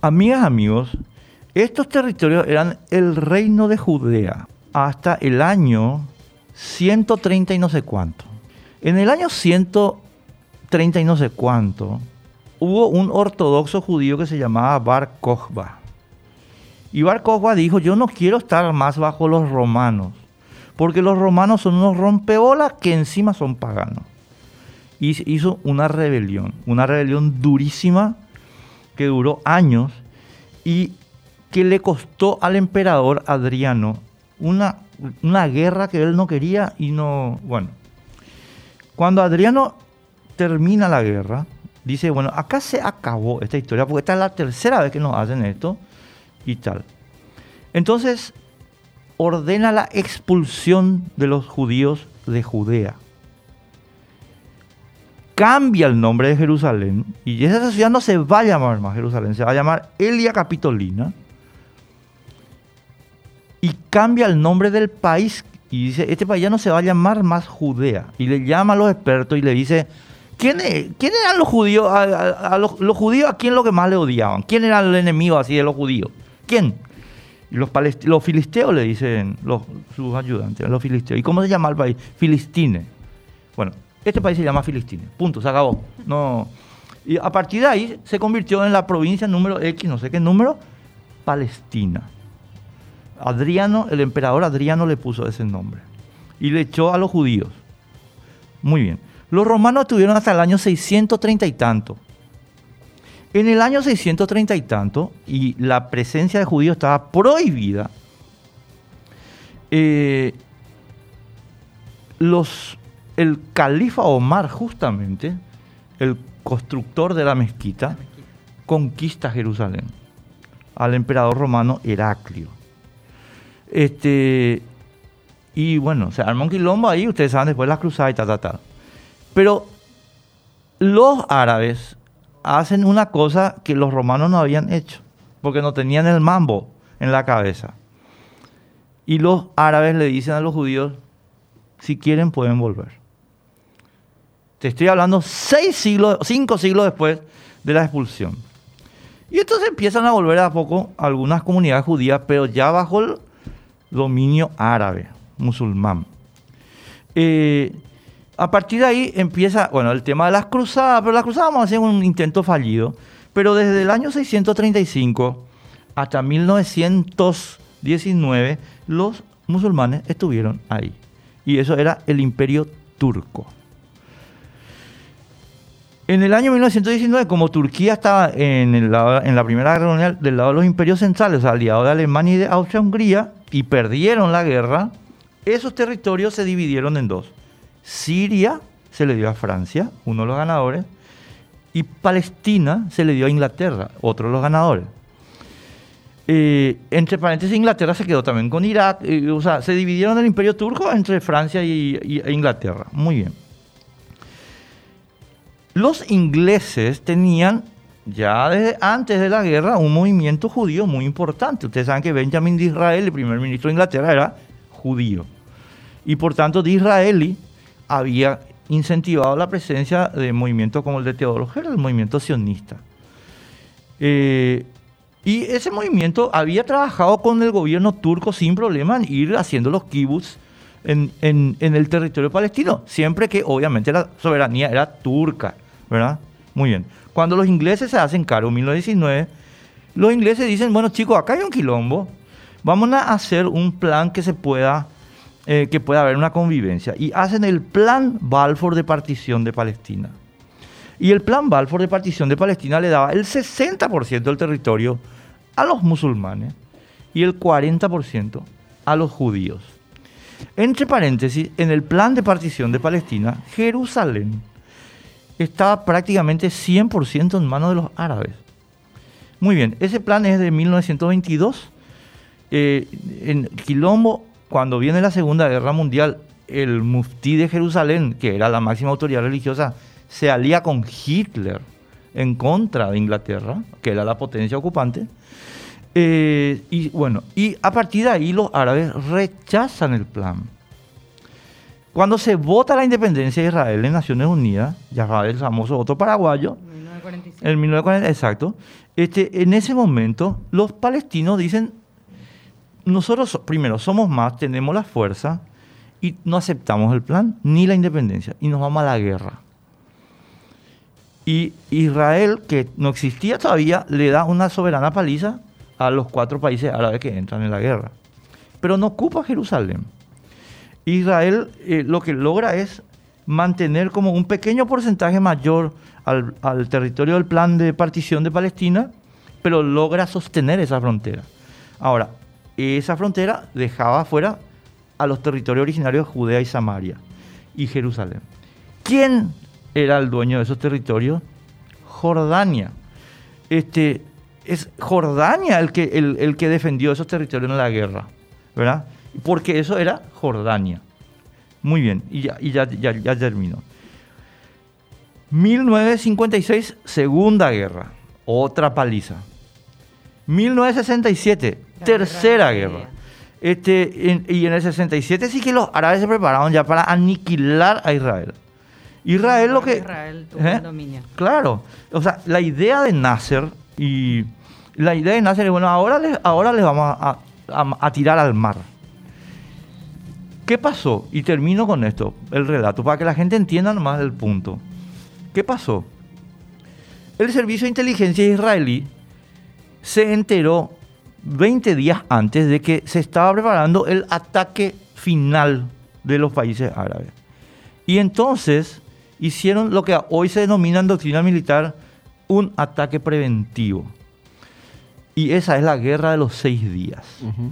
Amigas, amigos, estos territorios eran el reino de Judea hasta el año 130 y no sé cuánto. En el año 130 y no sé cuánto, hubo un ortodoxo judío que se llamaba Bar Kokhba. Y Bar Kokhba dijo, yo no quiero estar más bajo los romanos, porque los romanos son unos rompeolas que encima son paganos. Y hizo una rebelión, una rebelión durísima que duró años y que le costó al emperador Adriano una, una guerra que él no quería y no, bueno. Cuando Adriano termina la guerra, dice, bueno, acá se acabó esta historia, porque esta es la tercera vez que nos hacen esto y tal. Entonces, ordena la expulsión de los judíos de Judea. Cambia el nombre de Jerusalén y esa ciudad no se va a llamar más Jerusalén, se va a llamar Elia Capitolina y cambia el nombre del país y dice, este país ya no se va a llamar más Judea. Y le llama a los expertos y le dice, ¿quién, quién eran los judíos? A, los, judíos a quién lo que más le odiaban? ¿Quién era el enemigo así de los judíos? ¿Quién? Y los, los filisteos le dicen los, sus ayudantes, los filisteos. ¿Y cómo se llama el país? Filistine. Bueno, este país se llama Filistine. Punto, se acabó. No. Y a partir de ahí se convirtió en la provincia número X, no sé qué número, Palestina. Adriano, el emperador Adriano le puso ese nombre y le echó a los judíos. Muy bien. Los romanos estuvieron hasta el año 630 y tanto. En el año 630 y tanto, y la presencia de judíos estaba prohibida, eh, los, el califa Omar, justamente, el constructor de la mezquita, conquista Jerusalén al emperador romano Heraclio. Este, y bueno, se armó un quilombo ahí, ustedes saben, después las cruzadas y tal, tal, tal. Pero los árabes hacen una cosa que los romanos no habían hecho, porque no tenían el mambo en la cabeza. Y los árabes le dicen a los judíos, si quieren pueden volver. Te estoy hablando seis siglos, cinco siglos después de la expulsión. Y entonces empiezan a volver a poco algunas comunidades judías, pero ya bajo el dominio árabe, musulmán. Eh, a partir de ahí empieza, bueno, el tema de las cruzadas, pero las cruzadas vamos a hacer un intento fallido, pero desde el año 635 hasta 1919 los musulmanes estuvieron ahí. Y eso era el imperio turco. En el año 1919, como Turquía estaba en, la Primera Guerra Mundial del lado de los imperios centrales, aliados de Alemania y de Austria-Hungría, y perdieron la guerra, esos territorios se dividieron en dos. Siria se le dio a Francia, uno de los ganadores, y Palestina se le dio a Inglaterra, otro de los ganadores. Eh, entre paréntesis, Inglaterra se quedó también con Irak, eh, o sea, se dividieron el imperio turco entre Francia y, e Inglaterra. Muy bien. Los ingleses tenían ya desde antes de la guerra un movimiento judío muy importante. Ustedes saben que Benjamin de Israel, el primer ministro de Inglaterra, era judío. Y por tanto, de Israeli había incentivado la presencia de movimientos como el de Teodoro el movimiento sionista. Eh, y ese movimiento había trabajado con el gobierno turco sin problema en ir haciendo los kibbutz en el territorio palestino, siempre que obviamente la soberanía era turca. ¿Verdad? Muy bien. Cuando los ingleses se hacen cargo en 1919, los ingleses dicen, bueno chicos, acá hay un quilombo, vamos a hacer un plan que se pueda, eh, que pueda haber una convivencia. Y hacen el plan Balfour de partición de Palestina. Y el plan Balfour de partición de Palestina le daba el 60% del territorio a los musulmanes y el 40% a los judíos. Entre paréntesis, en el plan de partición de Palestina, Jerusalén estaba prácticamente 100% en manos de los árabes. Muy bien, ese plan es de 1922. Eh, en Quilombo, cuando viene la Segunda Guerra Mundial, el muftí de Jerusalén, que era la máxima autoridad religiosa, se alía con Hitler en contra de Inglaterra, que era la potencia ocupante. Eh, y bueno, y a partir de ahí los árabes rechazan el plan Cuando se vota la independencia de Israel en Naciones Unidas, ya va el famoso voto paraguayo, 1945. en 1940, exacto, este, en ese momento los palestinos dicen, nosotros so- primero somos más, tenemos la fuerza y no aceptamos el plan ni la independencia y nos vamos a la guerra. Y Israel, que no existía todavía, le da una soberana paliza a los cuatro países árabes que entran en la guerra. Pero no ocupa Jerusalén. Israel eh, lo que logra es mantener como un pequeño porcentaje mayor al, al territorio del plan de partición de Palestina, pero logra sostener esa frontera. Ahora, esa frontera dejaba fuera a los territorios originarios de Judea y Samaria y Jerusalén. ¿Quién era el dueño de esos territorios? Jordania. Este, es Jordania el que, el, el que defendió esos territorios en la guerra, ¿verdad? Porque eso era Jordania. Muy bien, y ya, y ya, ya, ya termino. 1956, Segunda Guerra, otra paliza. 1967, La Tercera Guerra. Este, en- y en el 67 sí que los árabes se prepararon ya para aniquilar a Israel. Israel lo que... Israel tuvo ¿Eh? el dominio. Claro, o sea, la idea de Nasser y la idea de Nasser es, bueno, ahora les, ahora les vamos a, a- a tirar al mar. ¿Qué pasó? Y termino con esto, el relato, para que la gente entienda más el punto. ¿Qué pasó? El servicio de inteligencia israelí se enteró 20 días antes de que se estaba preparando el ataque final de los países árabes. Y entonces hicieron lo que hoy se denomina en doctrina militar un ataque preventivo. Y esa es la guerra de los seis días. Ujú.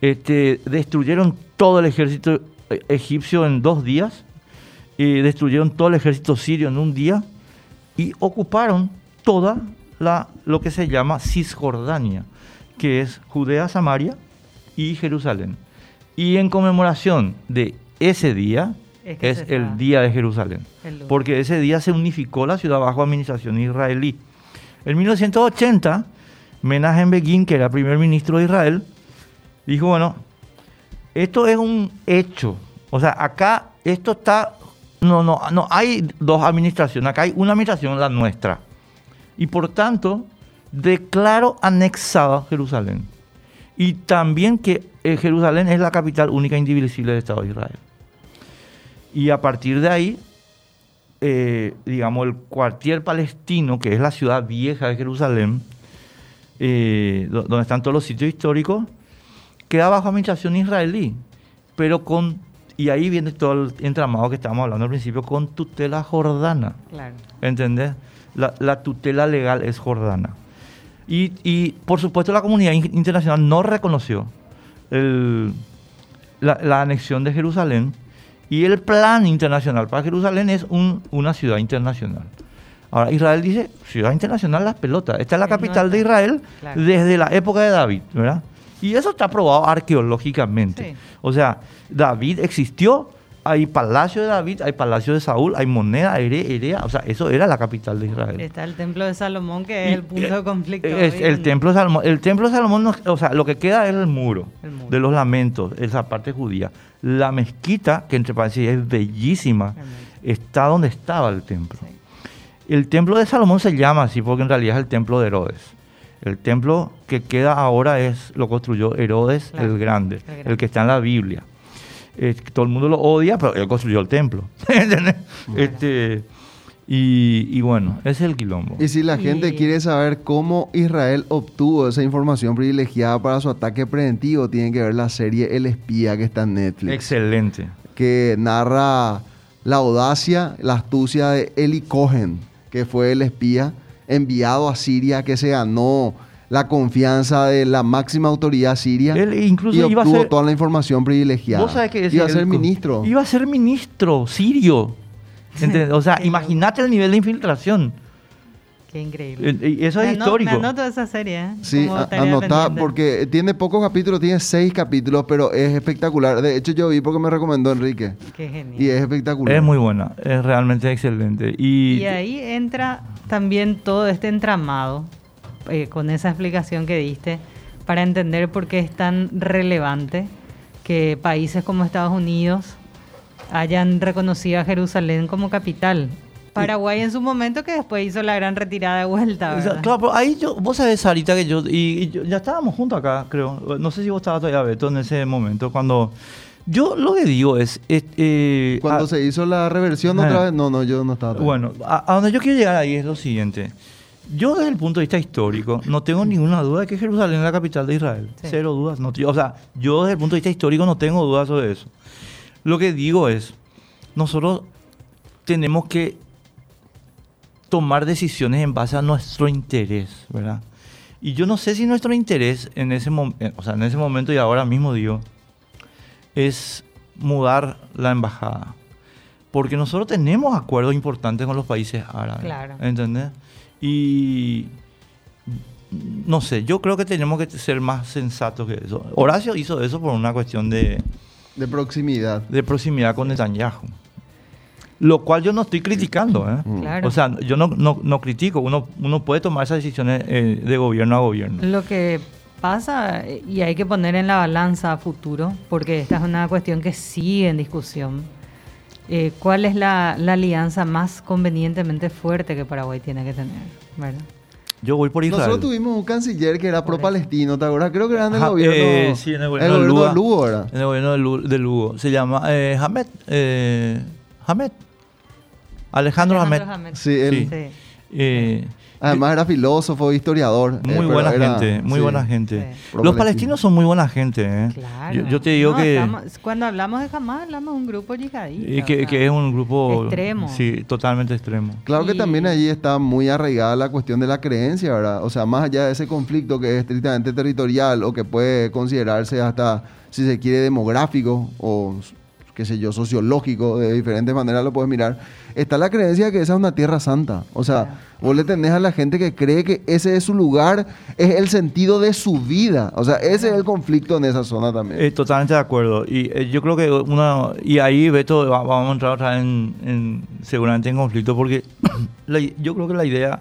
Este, destruyeron todo el ejército eh, egipcio en dos días, y destruyeron todo el ejército sirio en un día y ocuparon toda la, lo que se llama Cisjordania, que es Judea, Samaria y Jerusalén. Y en conmemoración de ese día Es que es el día de Jerusalén, porque ese día se unificó la ciudad bajo administración israelí. En 1980, Menachem Begin, que era primer ministro de Israel, dijo, bueno, esto es un hecho. O sea, acá esto está... No, no, no hay dos administraciones, acá hay una administración, la nuestra. Y por tanto, declaro anexada Jerusalén. Y también que eh, Jerusalén es la capital única e indivisible del Estado de Israel. Y a partir de ahí, eh, digamos, el cuartier palestino, que es la ciudad vieja de Jerusalén, eh, do- donde están todos los sitios históricos, queda bajo administración israelí, pero con, y ahí viene todo el entramado que estábamos hablando al principio, con tutela jordana. Claro. ¿Entendés? La, la tutela legal es jordana. Y, y, por supuesto la comunidad in- internacional no reconoció el- la, la anexión de Jerusalén y el plan internacional para Jerusalén es un- una ciudad internacional. Ahora Israel dice, ciudad internacional las pelotas. Esta es la capital de. Israel Claro. desde la época de David, ¿verdad? Y eso está probado arqueológicamente. Sí. O sea, David existió, hay palacio de David, hay palacio de Saúl, hay moneda, Ere- Erea, o sea, eso era la capital de Israel. Está el templo de Salomón, que Y, es el punto eh, de conflicto. es hoy el templo de Salomón. El templo de Salomón, no- o sea, lo que queda es el muro, El muro. de los lamentos, esa parte judía. La mezquita, que entre paréntesis es bellísima, está donde estaba el templo. Sí. El templo de Salomón se llama así porque en realidad es el templo de Herodes. El templo que queda ahora es lo construyó Herodes Claro, el, grande, el que está en la Biblia. Eh, todo el mundo lo odia, pero él construyó el templo. ¿Entendés? este, y, y bueno, ese es el quilombo. Y si la gente Y- quiere saber cómo Israel obtuvo esa información privilegiada para su ataque preventivo, tienen que ver la serie El Espía que está en Netflix. Excelente. que narra la audacia, la astucia de Eli Cohen, que fue el espía enviado a Siria que se ganó la confianza de la máxima autoridad siria Él incluso y iba a obtuvo ser- toda la información privilegiada. Vos sabés que ese- iba a ser el- ministro. Iba a ser ministro sirio. ¿Entendés? O sea, Qué imagínate el nivel de infiltración. Qué increíble. Eh, y Eso es Me histórico. Me anoto esa serie, ¿eh? Sí, Como a- tarea anotá, pendiente. porque tiene pocos capítulos, tiene seis capítulos, pero es espectacular. De hecho, yo vi porque me recomendó Enrique. Qué genial. Y es espectacular. Es muy buena, es realmente excelente. Y, Y ahí entra también todo este entramado, eh, con esa explicación que diste, para entender por qué es tan relevante que países como Estados Unidos hayan reconocido a Jerusalén como capital. Paraguay en su momento que después hizo la gran retirada de vuelta. Claro, pero ahí yo, vos sabés, Sarita, que yo, y, y yo- ya estábamos juntos acá, creo. No sé si vos estabas todavía, Beto, en ese momento, cuando... Yo lo que digo es... es, eh, Cuando a- se hizo la reversión Ah. otra vez, no, no, yo no estaba. todavía. Bueno, a, a donde yo quiero llegar ahí es lo siguiente. Yo desde el punto de vista histórico no tengo ninguna duda de que Jerusalén es la capital de Israel. Sí. Cero dudas. No, o sea, yo desde el punto de vista histórico no tengo dudas sobre eso. Lo que digo es, nosotros tenemos que tomar decisiones en base a nuestro interés, ¿verdad? Y yo no sé si nuestro interés en ese, mom- eh, o sea, en ese momento y ahora mismo digo, es mudar la embajada. Porque nosotros tenemos acuerdos importantes con los países árabes. Claro. ¿Entendés? Y no sé, yo creo que tenemos que ser más sensatos que eso. Horacio hizo eso por una cuestión de, De proximidad. de proximidad con Netanyahu. Lo cual yo no estoy criticando. ¿eh? Mm. Claro. O sea, yo no, no, no critico. Uno, uno puede tomar esas decisiones eh, de gobierno a gobierno. Lo que pasa, eh, y hay que poner en la balanza a futuro, porque esta es una cuestión que sigue en discusión, eh, ¿cuál es la, la alianza más convenientemente fuerte que Paraguay tiene que tener? ¿verdad? Yo voy por Israel. Nosotros tuvimos un canciller que era pro-palestino, ¿te acuerdas? Creo que era gobierno. eh, sí, en el gobierno de de Lugo. Lugo, ¿verdad? En el gobierno de, Lu- de Lugo. Se llama eh, Hamed. eh, Hamed. Alejandro, Alejandro Hamed. Hamed. Sí, él. Sí. Eh, Además era filósofo, historiador. eh, muy buena era- gente, muy sí. buena gente. Sí. Los palestinos son muy buena gente. ¿eh? Claro. Yo, yo te digo No, que, estamos- cuando hablamos de Hamas, hablamos de un grupo yihadista. eh, o que, sea, que es un grupo extremo. Sí, totalmente extremo. Claro que Y- también allí está muy arraigada la cuestión de la creencia, ¿verdad? O sea, más allá de ese conflicto que es estrictamente territorial o que puede considerarse hasta, si se quiere, demográfico o, qué sé yo, sociológico, de diferentes maneras lo puedes mirar, está la creencia de que esa es una tierra santa. O sea, Claro. vos le tenés a la gente que cree que ese es su lugar, es el sentido de su vida. O sea, ese es el conflicto en esa zona también. Eh, totalmente de acuerdo. Y eh, yo creo que una. Y ahí, Beto, va- vamos a entrar otra vez en, en- seguramente en conflicto, porque la yo creo que la idea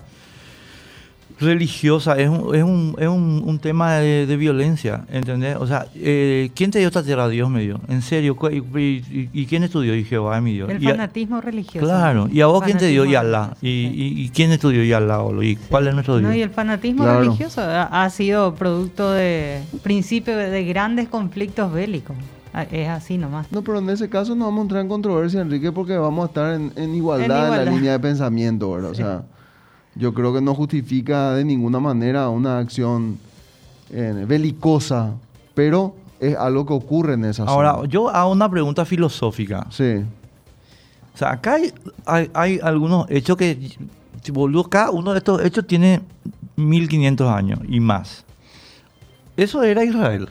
religiosa es un, es un, es un, un tema de, de violencia, ¿entendés? O sea, eh, ¿quién te dio esta tierra? Dios me dio. En serio, ¿cu- y, y- y quién estudió? Y Jehová es mi Dios. El Y a- fanatismo religioso. Claro. ¿Y a vos quién te dio? Y religioso, ¿Y, y, y quién estudió? Y boludo. ¿Y cuál es nuestro Dios? No, y el fanatismo Claro. religioso ha, ha sido producto de principio de, de grandes conflictos bélicos. Ah, Es así nomás. No, pero en ese caso no vamos a entrar en controversia, Enrique, porque vamos a estar en, en igualdad en, la línea de pensamiento, ¿verdad? O sea, yo creo que no justifica de ninguna manera una acción eh, belicosa, pero es algo que ocurre en esa Ahora, zona. yo hago una pregunta filosófica. Sí, O sea, acá hay, hay, hay algunos hechos que, si, boludo, cada uno de estos hechos tiene 1500 años y más. Eso era Israel.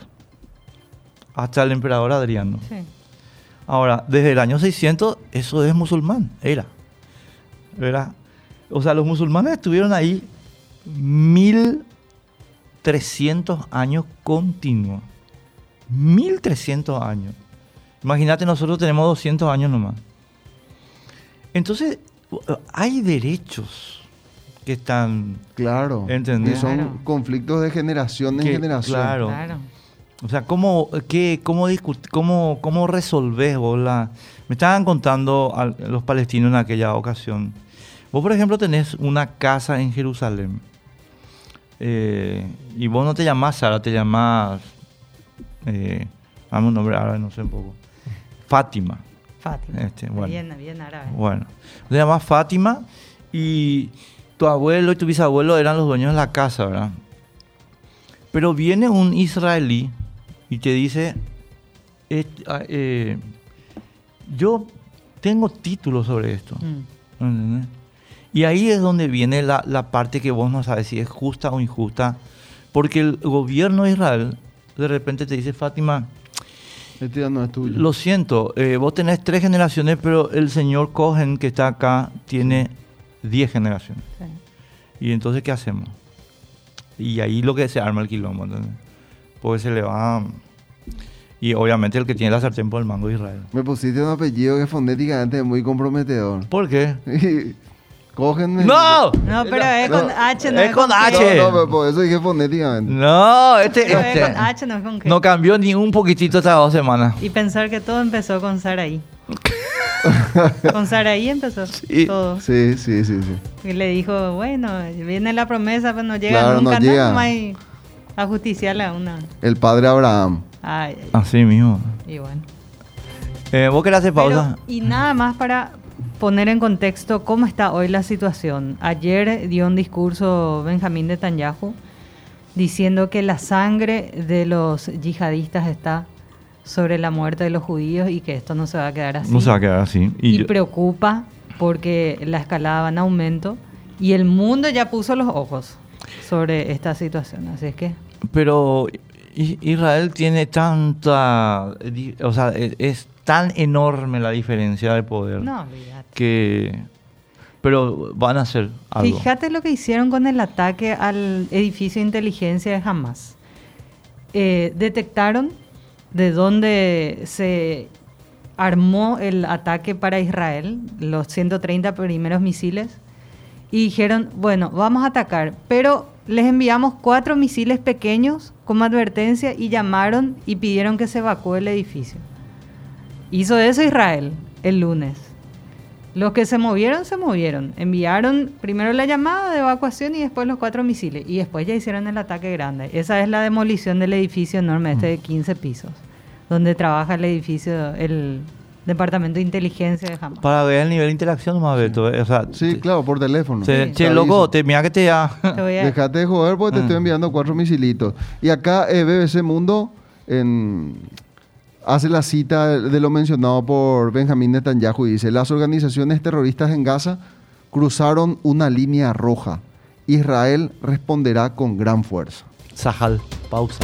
Hasta el emperador Adriano. Sí. Ahora, desde el año 600, eso es musulmán, era. ¿Verdad? O sea, los musulmanes estuvieron ahí 1300 años continuos. 1300 años. Imagínate, nosotros tenemos 200 años nomás. Entonces, hay derechos que están. claro. ¿Entendés? Y son Claro. conflictos de generación en Que- generación. claro. Claro. O sea, ¿cómo, qué, cómo, cómo, cómo resolvés vos la...? Me estaban contando los palestinos en aquella ocasión. Vos, por ejemplo, tenés una casa en Jerusalén. eh, y vos no te llamás Sara, te llamás... Eh, dame un nombre árabe, no sé un poco. Fátima. Fátima. Este, bueno. Bien, bien árabe. Bueno, te llamas Fátima y tu abuelo y tu bisabuelo eran los dueños de la casa, ¿verdad? Pero viene un israelí y te dice, "Et- ah, eh, yo tengo títulos sobre esto. Mm. ¿entendés? Y ahí es donde viene la, la parte que vos no sabes si es justa o injusta, porque el gobierno de Israel de repente te dice, Fátima, Este ya no es tuyo. lo siento, eh, vos tenés tres generaciones, pero el señor Cohen que está acá tiene diez generaciones. Sí. ¿Y entonces qué hacemos? Y ahí lo que se arma el quilombo, ¿entendés? Porque se le va... Y obviamente el que tiene la sartén por el mango es Israel. Me pusiste un apellido que fonéticamente es muy comprometedor. ¿Por qué? Cógenme. ¡No! No, pero es con No, H, no es con. H. No, no, pero por eso dije fonéticamente. No, este, Pero es este con H, no es con G. no cambió ni un poquitito estas dos semanas. Y pensar que todo empezó con Saraí. Con Saraí empezó Sí. todo. Sí, sí, sí, sí. Y le dijo, bueno, viene la promesa, pero no llega Claro, no nunca, llega. nada más y a justiciarle a una. El padre Abraham. Ay, ay, Así mismo. y bueno. Eh, ¿Vos querés hacer pausa? Pero, y nada más para poner en contexto cómo está hoy la situación. Ayer dio un discurso Benjamín Netanyahu diciendo que la sangre de los yihadistas está sobre la muerte de los judíos y que esto no se va a quedar así. No se va a quedar así. Y, Y yo- preocupa porque la escalada va en aumento y el mundo ya puso los ojos sobre esta situación. Así es que Pero Israel tiene tanta... O sea, e- es tan enorme la diferencia de poder no olvídate. que... Pero van a hacer algo. Fíjate lo que hicieron con el ataque al edificio de inteligencia de Hamas. Eh, detectaron de dónde se armó el ataque para Israel, los 130 primeros misiles, y dijeron, bueno, vamos a atacar, pero les enviamos cuatro misiles pequeños como advertencia y llamaron y pidieron que se evacúe el edificio. Hizo eso Israel el lunes. Los que se movieron, se movieron. Enviaron primero la llamada de evacuación y después los cuatro misiles. Y después ya hicieron el ataque grande. Esa es la demolición del edificio enorme, este de 15 pisos, donde trabaja el edificio, el Departamento de Inteligencia de Hamas. Para ver el nivel de interacción más Beto. O sea, Sí, claro, por teléfono. te- Sí. che, Te loco, te, mira que te ya. Te voy a- Dejate de joder porque te Mm. estoy enviando cuatro misilitos. Y acá eh, BBC Mundo en- hace la cita de, lo mencionado por Benjamín Netanyahu y dice, las organizaciones terroristas en Gaza cruzaron una línea roja. Israel responderá con gran fuerza. Sahal, pausa.